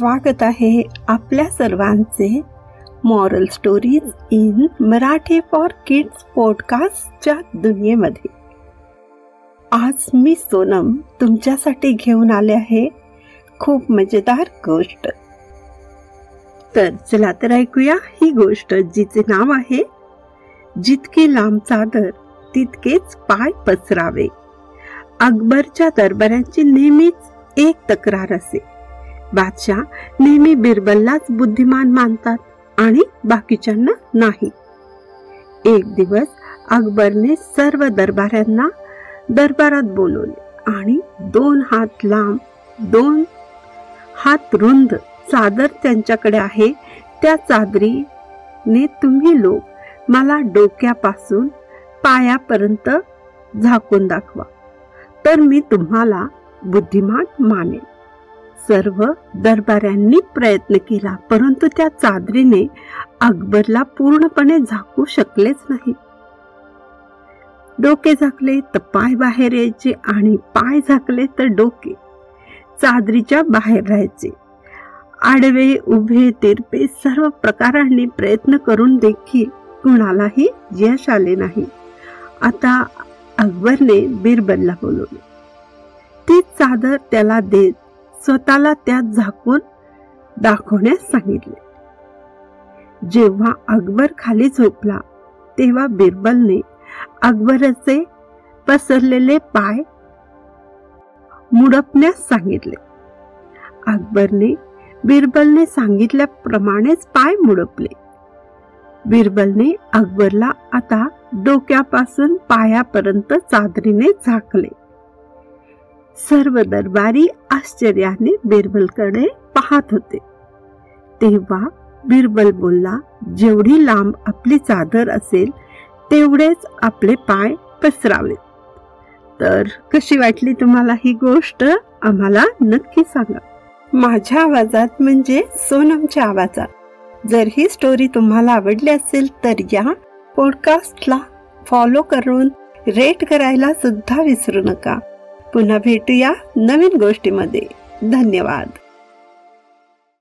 स्वागत आहे आपल्या सर्वांचे moral stories in Marathi for kids पॉडकास्टच्या दुनियेमध्ये. आज मी सोनम तुमच्यासाठी घेऊन आले आहे खूप मजेदार गोष्ट. तर चला तर ऐकूया ही गोष्ट जिचे नाव आहे जितके लांब चादर तितकेच पाय पसरावे. अकबरच्या दरबारांची नेहमीच एक तक्रार असे. बादशाह नेहमी बिरबललाच बुद्धिमान मानतात आणि बाकीच्यांना नाही. एक दिवस अकबरने सर्व दरबाऱ्यांना दरबारात बोलवले आणि दोन हात लांब दोन हात रुंद चादर त्यांच्याकडे आहे. त्या चादरीने तुम्ही लोक मला डोक्यापासून पायापर्यंत झाकून दाखवा. तर मी तुम्हाला बुद्धिमान मानेल सर्व दरबाऱ्यांनी प्रयत्न केला परंतु त्या चादरीने अकबरला पूर्णपणे झाकू शकलेच नाही. डोके झाकले तर पाय बाहेर यायचे आणि पाय झाकले तर डोके. चादरीच्या बाहेर राहायचे. आडवे उभे तिरपे सर्व प्रकारांनी प्रयत्न करून देखील कुणालाही यश आले नाही. आता अकबरने बिरबलला बोलवले. ती चादर त्याला देत स्वतःला त्यात झाकून दाखवण्यास सांगितले. जेव्हा अकबर खाली झोपला तेव्हा बिरबलने अकबरचे पसरलेले पाय मुडपण्यास सांगितले. अकबरने बिरबलने सांगितल्याप्रमाणेच पाय मुडपले. बिरबलने अकबरला आता डोक्यापासून पायापर्यंत चादरीने झाकले. सर्व दरबारी आश्चर्याने बिरबलकडे पाहत होते. तेव्हा बिरबल बोलला जेवढी लांब आपली चादर असेल तेवढेच आपले पाय पसरावेत. तर कशी वाटली तुम्हाला ही गोष्ट? आम्हाला नक्की सांगा. माझ्या आवाजात म्हणजे सोनमच्या आवाजात. जर ही स्टोरी तुम्हाला आवडली असेल तर या पॉडकास्टला फॉलो करून रेट करायला सुद्धा विसरू नका. पुन्हा भेटूया नवीन गोष्टीमध्ये. धन्यवाद.